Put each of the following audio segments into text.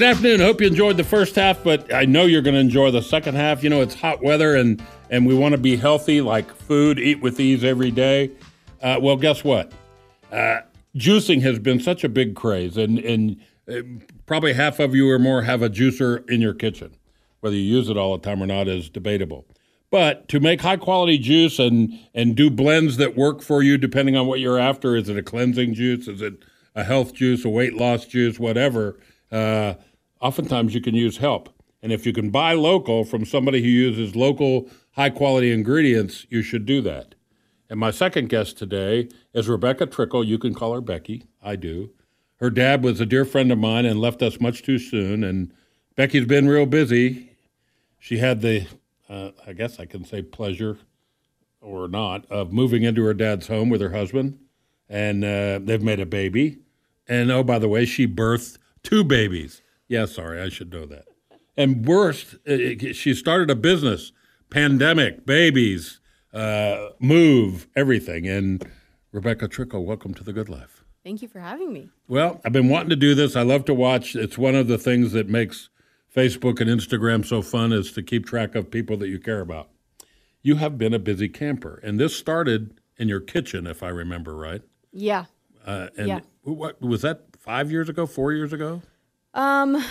Good afternoon. Hope you enjoyed the first half, but I know you're going to enjoy the second half. You know, it's hot weather and, and we want to be healthy, like food, eat with ease every day. Uh, well, guess what? Uh, juicing has been such a big craze, and, and uh, probably half of you or more have a juicer in your kitchen. Whether you use it all the time or not is debatable. But to make high quality juice and, and do blends that work for you, depending on what you're after, is it a cleansing juice? Is it a health juice, a weight loss juice, whatever? uh, oftentimes you can use help. And if you can buy local from somebody who uses local high quality ingredients, you should do that. And my second guest today is Rebecca Trickle. You can call her Becky. I do. Her dad was a dear friend of mine and left us much too soon. And Becky's been real busy. She had the, uh, I guess I can say pleasure or not, of moving into her dad's home with her husband. And uh, they've made a baby. And oh, by the way, she birthed two babies. Yeah, sorry, I should know that. And worst, she started a business, pandemic, babies, uh, move, everything. And Rebecca Trickle, welcome to the Good Life. Thank you for having me. Well, I've been wanting to do this. I love to watch. It's one of the things that makes Facebook and Instagram so fun is to keep track of people that you care about. You have been a busy camper, and this started in your kitchen, if I remember right. Yeah. Uh, and Yeah. what was that? Five years ago? Four years ago? Um,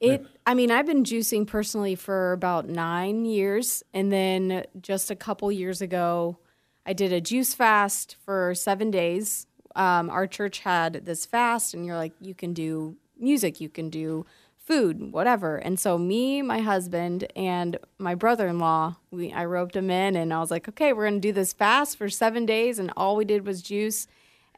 it. I mean, I've been juicing personally for about nine years, and then just a couple years ago, I did a juice fast for seven days. Um, our church had this fast, and you're like, you can do music, you can do food, whatever. And so me, my husband, and my brother-in-law, we I roped him in, and I was like, okay, we're gonna do this fast for seven days, and all we did was juice.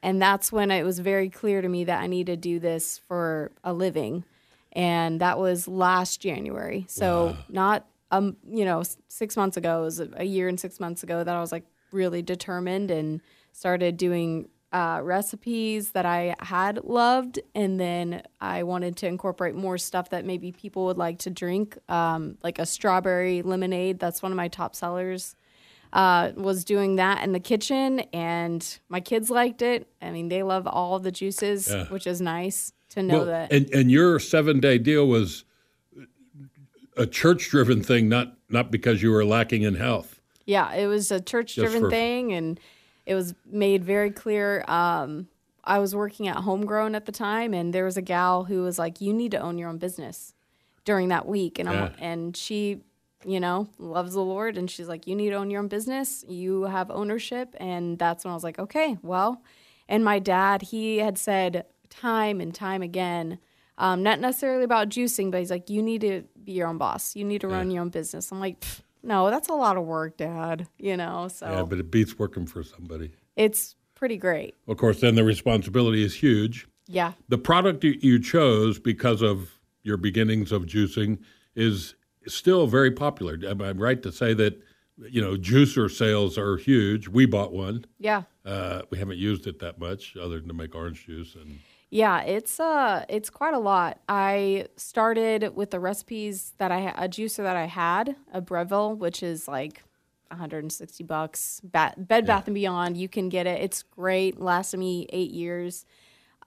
And that's when it was very clear to me that I need to do this for a living. And that was last January. So not um, you know, six months ago, it was a year and six months ago that I was like really determined and started doing uh, recipes that I had loved, and then I wanted to incorporate more stuff that maybe people would like to drink, um, like a strawberry lemonade. That's one of my top sellers uh, was doing that in the kitchen, and my kids liked it. I mean, they love all the juices, Yeah. which is nice to know Well, that. and and your seven day deal was a church driven thing, not not because you were lacking in health. yeah, it was a church-driven for- thing, and it was made very clear. Um, I was working at Homegrown at the time, and there was a gal who was like, "You need to own your own business." During that week, and I'm, Yeah. and she, you know, loves the Lord, and she's like, "You need to own your own business. You have ownership," and that's when I was like, "Okay, well." And my dad, he had said time and time again, um, not necessarily about juicing, but he's like, you need to be your own boss. You need to run your own business. I'm like, no, that's a lot of work, Dad. You know, so Yeah, but it beats working for somebody. it's pretty great. Of course, then the responsibility is huge. Yeah. The product you chose because of your beginnings of juicing is still very popular. Am I right to say that you know juicer sales are huge? We bought one. Yeah. Uh, we haven't used it that much, other than to make orange juice. And Yeah, it's uh it's quite a lot. I started with the recipes that I ha- a juicer that I had, a Breville, which is like 160 bucks. Bed Bath and Beyond, you can get it. It's great. Lasted me eight years.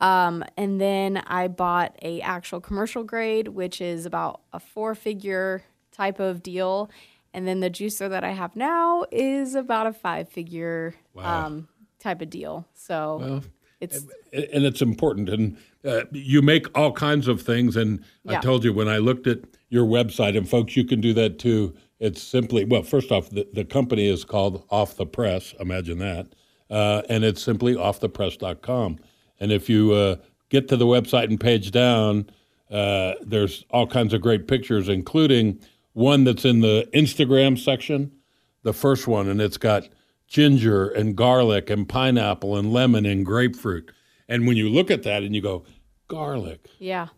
Um, and then I bought a actual commercial grade, which is about a four figure type of deal. And then the juicer that I have now is about a five figure um, type of deal. So it's and it's important. And uh, you make all kinds of things. And I told you when I looked at your website, and folks, you can do that too. It's simply well, first off, the, the company is called Off the Press. Imagine that, uh, and it's simply offthepress.com. And if you uh, get to the website and page down, uh, there's all kinds of great pictures, including one that's in the Instagram section the first one, and it's got ginger and garlic and pineapple and lemon and grapefruit. And when you look at that and you go, garlic, yeah.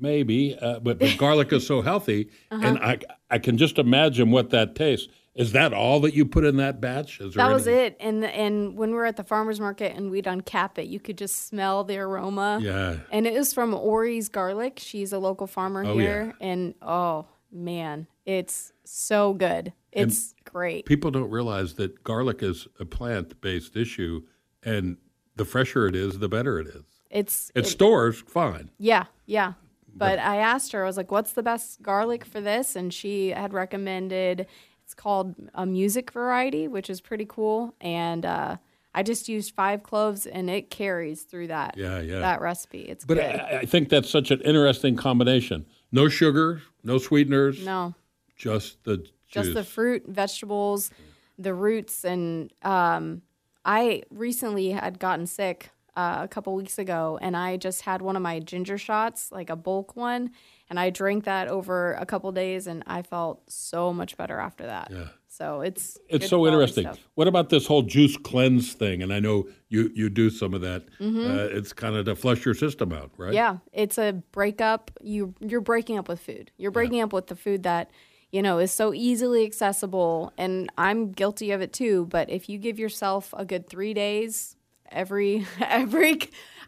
maybe, uh, but, but garlic is so healthy, Uh-huh. and I I can just imagine what that tastes. Is that all that you put in that batch? That was any- it. And and when we were at the farmers market and we'd uncap it, you could just smell the aroma. Yeah. And it was from Ori's Garlic. She's a local farmer Oh, here. And oh man, it's so good. It's great. People don't realize that garlic is a plant-based issue, and the fresher it is, the better it is. It's It stores fine. yeah, yeah. But I asked her, I was like, what's the best garlic for this? And she had recommended it's called a music variety, which is pretty cool. And uh, I just used five cloves and it carries through that Yeah, yeah. that recipe. It's But good. I, I think that's such an interesting combination. No sugar, no sweeteners, no. just the juice. just the fruit, vegetables, the roots, and um, I recently had gotten sick uh, a couple weeks ago, and I just had one of my ginger shots, like a bulk one, and I drank that over a couple days, and I felt so much better after that. Yeah. So it's It's so interesting. stuff. What about this whole juice cleanse thing? And I know you you do some of that. Mm-hmm. Uh, it's kind of to flush your system out, right? Yeah, it's a breakup. You you're breaking up with food. You're breaking up with the food that you know is so easily accessible, and I'm guilty of it too. But if you give yourself a good three days, every every,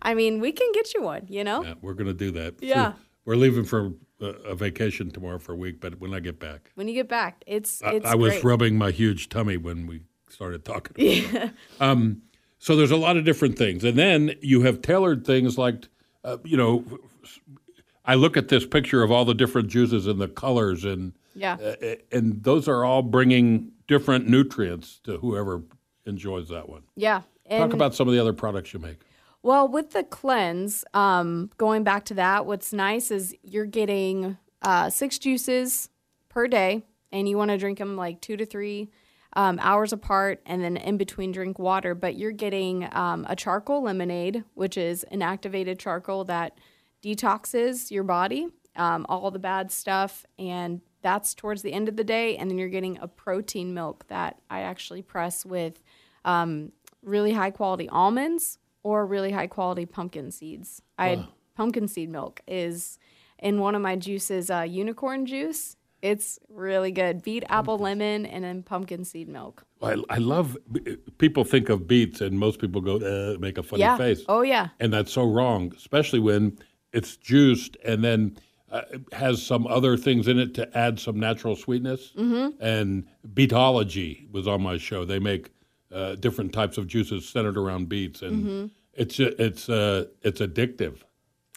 I mean, we can get you one. You know, Yeah, we're going to do that. Yeah. We're leaving for a, a vacation tomorrow for a week, but when I get back, when you get back, it's I, it's I was rubbing my huge tummy when we started talking. About it. Um, so there's a lot of different things, and then you have tailored things like, uh, you know, I look at this picture of all the different juices and the colors and. yeah. Uh, and those are all bringing different nutrients to whoever enjoys that one. yeah. And Talk about some of the other products you make. Well, with the cleanse, um, going back to that, what's nice is you're getting uh, six juices per day, and you want to drink them like two to three um, hours apart, and then in between drink water. But you're getting um, a charcoal lemonade, which is an activated charcoal that detoxes your body, um, all the bad stuff, and that's towards the end of the day. And then you're getting a protein milk that I actually press with um, really high quality almonds or really high quality pumpkin seeds. I had pumpkin seed milk is in one of my juices, uh, unicorn juice. It's really good. Beet, apple, lemon, and then pumpkin seed milk. I, I love people think of beets and most people go uh, make a funny yeah. face. Oh yeah. And that's so wrong, especially when it's juiced and then uh, has some other things in it to add some natural sweetness. Mm-hmm. And Beetology was on my show. They make uh, different types of juices centered around beets, and Mm-hmm. It's it's uh, it's addictive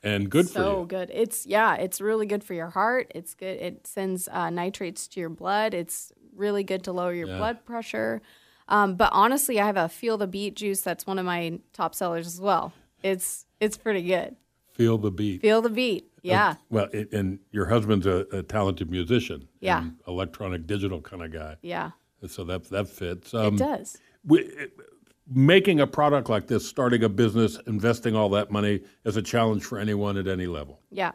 and good for so you. good. It's yeah, it's really good for your heart. It's good. It sends uh, nitrates to your blood. It's really good to lower your blood pressure. Um, but honestly, I have a feel the beet juice that's one of my top sellers as well. It's it's pretty good. Feel the beat. Feel the beat. Yeah. Well, it, and your husband's a, a talented musician. Yeah. electronic digital kind of guy. Yeah. So that that fits. Um, It does. we, making a product like this, starting a business, investing all that money is a challenge for anyone at any level. Yeah.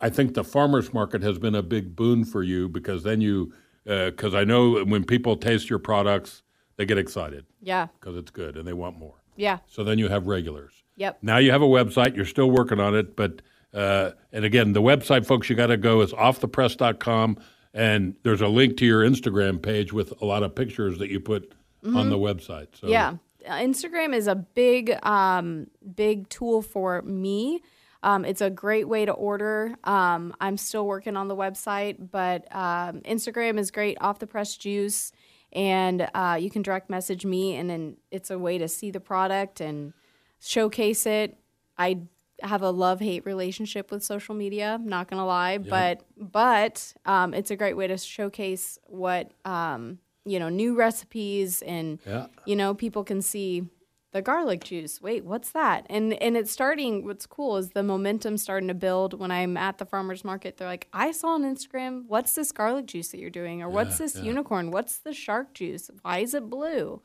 I, think the farmers market has been a big boon for you because then you, because I know when people taste your products, they get excited Yeah. because it's good and they want more. Yeah. So then you have regulars. Yep. Now you have a website. You're still working on it, but uh, and again, the website, folks, you got to go is offthepress.com, and there's a link to your Instagram page with a lot of pictures that you put on the website. So Mm-hmm. Yeah. Uh, Instagram is a big, um, big tool for me Um, it's a great way to order. Um, I'm still working on the website, but um, Instagram is great. Off the press juice, and uh, you can direct message me, and then it's a way to see the product and showcase it. I have a love hate relationship with social media. Not gonna lie, but but um, it's a great way to showcase what um, you know new recipes and Yeah. you know people can see the garlic juice. Wait, what's that? And and it's starting. What's cool is the momentum starting to build. When I'm at the farmers market, they're like, I saw on Instagram, what's this garlic juice that you're doing, or what's this unicorn? What's the shark juice? Why is it blue?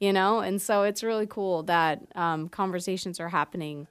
You know, and so it's really cool that um, conversations are happening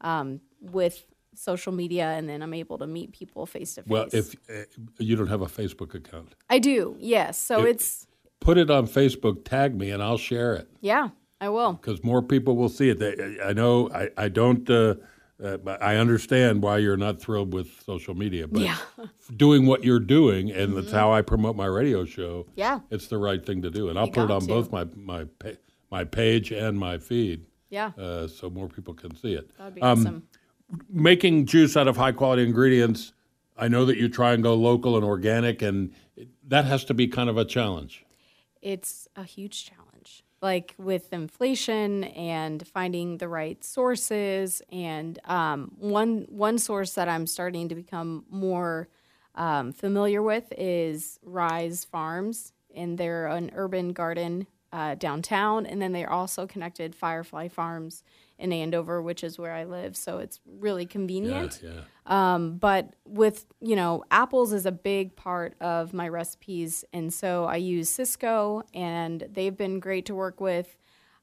um, with social media, and then I'm able to meet people face to face. Well, if uh, you don't have a Facebook account, I do, yes. So it's put it on Facebook, tag me, and I'll share it yeah, I will. because more people will see it. They, I know I, I don't. Uh, uh, but I understand why you're not thrilled with social media, but Yeah. Mm-hmm. doing what you're doing, and that's how I promote my radio show. Yeah. it's the right thing to do, and I'll You put it on to. both my my pa- my page and my feed, Yeah, uh, so more people can see it. that'd be um, awesome. making juice out of high quality ingredients, I know that you try and go local and organic, and that has to be kind of a challenge. It's a huge challenge. Like with inflation and finding the right sources and um, one one source that i'm starting to become more um, familiar with is rise farms and they're an urban garden uh, downtown and then they're also connected firefly farms in andover which is where i live so it's really convenient Yeah, yeah. um, but with you know apples is a big part of my recipes and so i use Sysco and they've been great to work with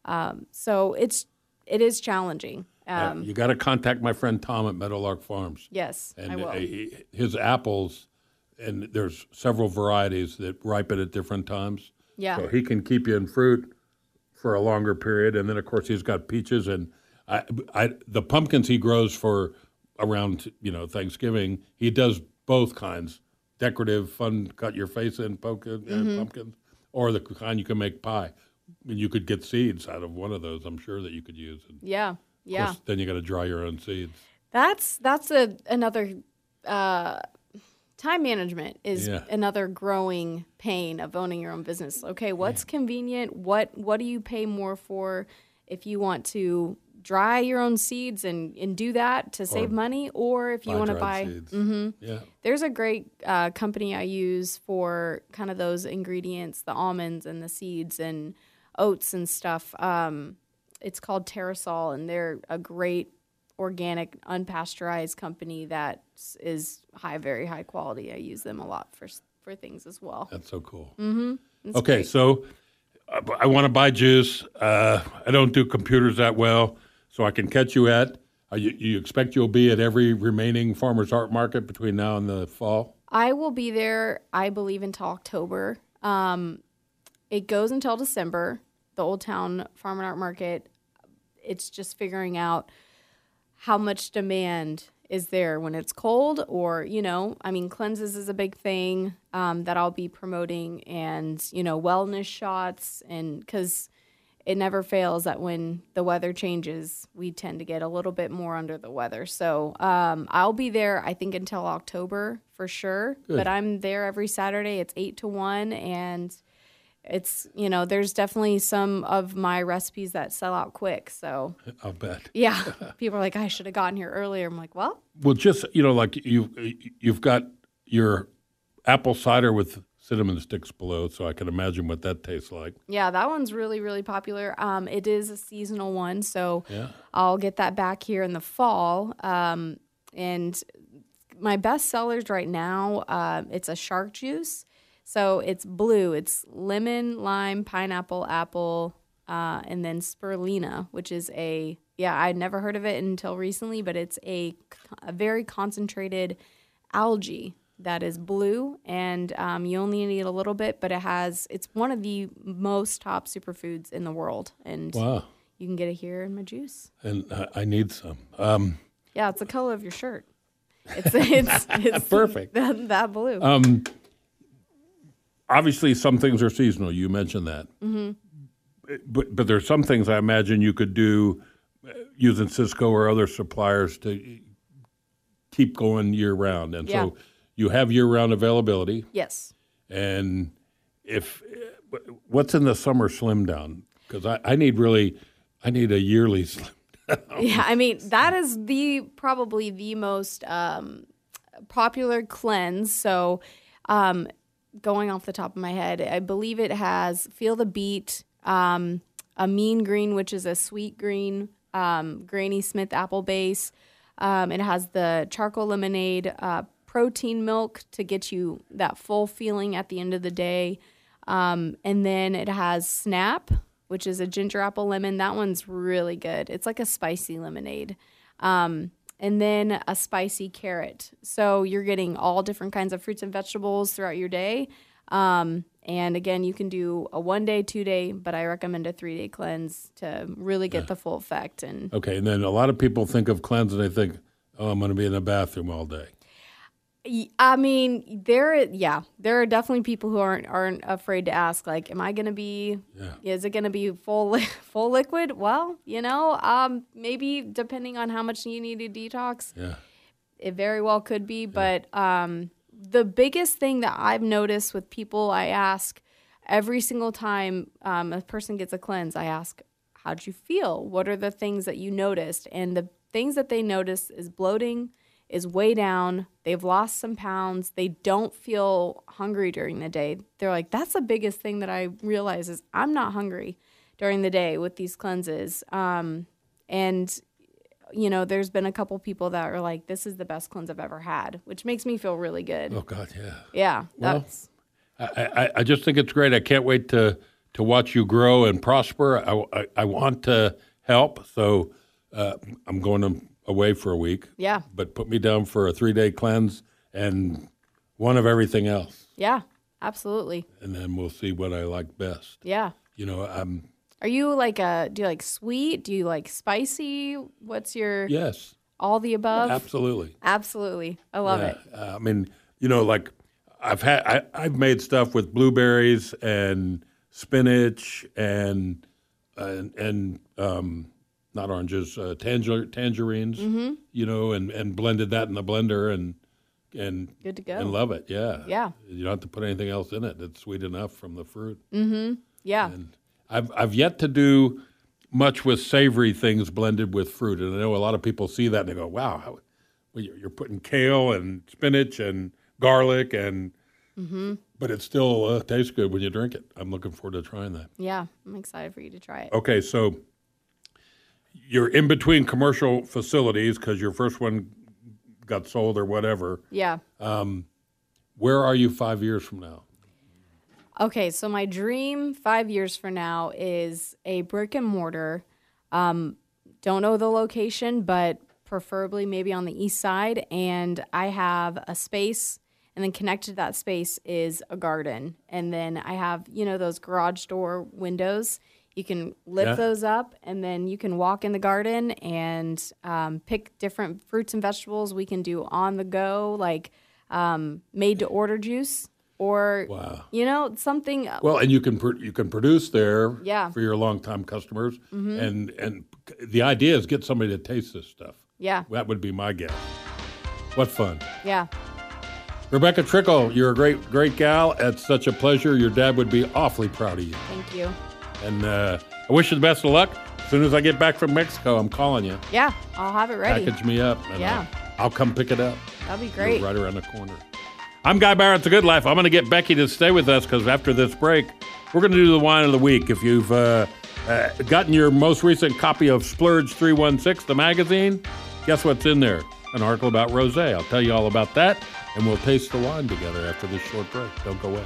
um, so it's it is challenging um, you got to contact my friend Tom at Meadowlark Farms. yes and i will uh, he- his apples, and there's several varieties that ripen at different times. Yeah. So he can keep you in fruit for a longer period, and then of course he's got peaches and I, I, the pumpkins he grows for around you know Thanksgiving. He does both kinds, decorative, fun, cut your face in pumpkin, uh, Mm-hmm. pumpkins, or the kind you can make pie. And you could get seeds out of one of those. I'm sure that you could use. And yeah yeah course, then you got to dry your own seeds. That's that's a another uh, time management is Yeah. another growing pain of owning your own business. Okay, what's convenient? What what do you pay more for if you want to dry your own seeds and, and do that to save money, or if you want to buy seeds. hmm Yeah. there's a great uh, company I use for kind of those ingredients, the almonds and the seeds and oats and stuff. Um, it's called Terrasol, and they're a great organic, unpasteurized company that is high, very high quality. I use them a lot for for things as well. That's so cool. It's okay, great. so uh, I want to buy juice. Uh, I don't do computers that well, so I can catch you at. Are you, you expect you'll be at every remaining farmers art market between now and the fall? I will be there, I believe, until October. Um, it goes until December, the Old Town Farm and Art Market. It's just figuring out how much demand is there when it's cold, or, you know, I mean, cleanses is a big thing um, that I'll be promoting, and, you know, wellness shots, and because it never fails that when the weather changes, we tend to get a little bit more under the weather. So um, I'll be there, I think, until October for sure. But I'm there every Saturday. It's eight to one, and it's you know, there's definitely some of my recipes that sell out quick. So I'll bet. yeah, people are like, I should have gotten here earlier. I'm like, well, Well, just you know, like you you've got your apple cider with cinnamon sticks below, so I can imagine what that tastes like. yeah, that one's really really popular. Um, it is a seasonal one, so Yeah. I'll get that back here in the fall. Um, and my best sellers right now, uh, it's a shark juice. So it's blue. It's lemon, lime, pineapple, apple, uh, and then spirulina, which is a yeah I'd never heard of it until recently, but it's a, a very concentrated algae that is blue, and um, you only need a little bit, but it has it's one of the most top superfoods in the world, and Wow. you can get it here in my juice. And I, I need some. Um, Yeah, it's the color of your shirt. It's it's, it's Perfect. That, that blue. Um, obviously, some things are seasonal. You mentioned that. Mm-hmm. But but there's some things I imagine you could do uh, using Sysco or other suppliers to keep going year round, and Yeah. so you have year round availability. Yes. And if what's in the summer slim down? Because I, I need really, I need a yearly slim. Down. Yeah, I mean that is the probably the most um, popular cleanse. So, um, going off the top of my head, I believe it has feel the beat, um, a mean green, which is a sweet green, um, Granny Smith apple base. Um, it has the charcoal lemonade, uh, protein milk to get you that full feeling at the end of the day. Um, and then it has Snap, which is a ginger apple lemon. That one's really good. It's like a spicy lemonade. Um, and then a spicy carrot. So you're getting all different kinds of fruits and vegetables throughout your day. Um, and again, you can do a one day, two day, but I recommend a three day cleanse to really get the full effect. And Okay, and then a lot of people think of cleanse and they think, oh, I'm going to be in the bathroom all day. I mean, there, yeah, there are definitely people who aren't aren't afraid to ask, like, am I gonna be? Yeah. Is it gonna be full li- full liquid? Well, you know, um, maybe depending on how much you need to detox, Yeah. it very well could be. But um, the biggest thing that I've noticed with people, I ask every single time um, a person gets a cleanse, I ask, how'd you feel? What are the things that you noticed? And the things that they notice is bloating, is way down. They've lost some pounds. They don't feel hungry during the day. They're like, that's the biggest thing that I realize is I'm not hungry during the day with these cleanses. Um, and you know, there's been a couple people that are like, this is the best cleanse I've ever had, which makes me feel really good. Oh God, yeah. Yeah, Well, that's I, I, I just think it's great. I can't wait to to watch you grow and prosper. I, I, I want to help, so uh, I'm going to, away for a week. yeah, But put me down for a three day cleanse and one of everything else, yeah, absolutely. and then we'll see what I like best. Yeah. You know, I'm Are you like a do you like sweet? Do you like spicy? What's your yes, all the above? absolutely. Absolutely. I love Yeah, it. uh, I mean, you know, like I've had I, I've made stuff with blueberries and spinach and and, and um, not oranges, uh, tanger, tangerines. Mm-hmm. You know, and, and blended that in the blender and and Good to go. and love it. Yeah, Yeah. You don't have to put anything else in it. It's sweet enough from the fruit. Yeah. And I've I've yet to do much with savory things blended with fruit, and I know a lot of people see that and they go, "Wow, how, well, you're you're putting kale and spinach and garlic and." But it still uh, tastes good when you drink it. I'm looking forward to trying that. yeah. I'm excited for you to try it. Okay, so you're in between commercial facilities because your first one got sold or whatever. Yeah. Where are you five years from now? Okay, so my dream five years from now is a brick and mortar. Um, don't know the location, but preferably maybe on the east side. And I have a space, and then connected to that space is a garden. And then I have, you know, those garage door windows. You can lift Yeah. those up, and then you can walk in the garden and um, pick different fruits and vegetables we can do on the go, like um, made to order juice. Or Wow. you know, something. Well, and you can pr- you can produce there Yeah. Mm-hmm. for your longtime customers, and and the idea is get somebody to taste this stuff. Yeah, That would be my guess. What fun, yeah. Rebecca Trickle! You're a great great gal. It's such a pleasure. Your dad would be awfully proud of you, Thank you. And uh, I wish you the best of luck. As soon as I get back from Mexico, I'm calling you. Yeah, I'll have it ready. Package me up, and Yeah. I'll, I'll come pick it up. That'll be You're great. right around the corner. I'm Guy Barrett. A good life. I'm going to get Becky to stay with us because after this break, we're going to do the wine of the week. If you've uh, uh, gotten your most recent copy of Splurge 316, the magazine, guess what's in there? An article about rosé. I'll tell you all about that, and we'll taste the wine together after this short break. Don't go away.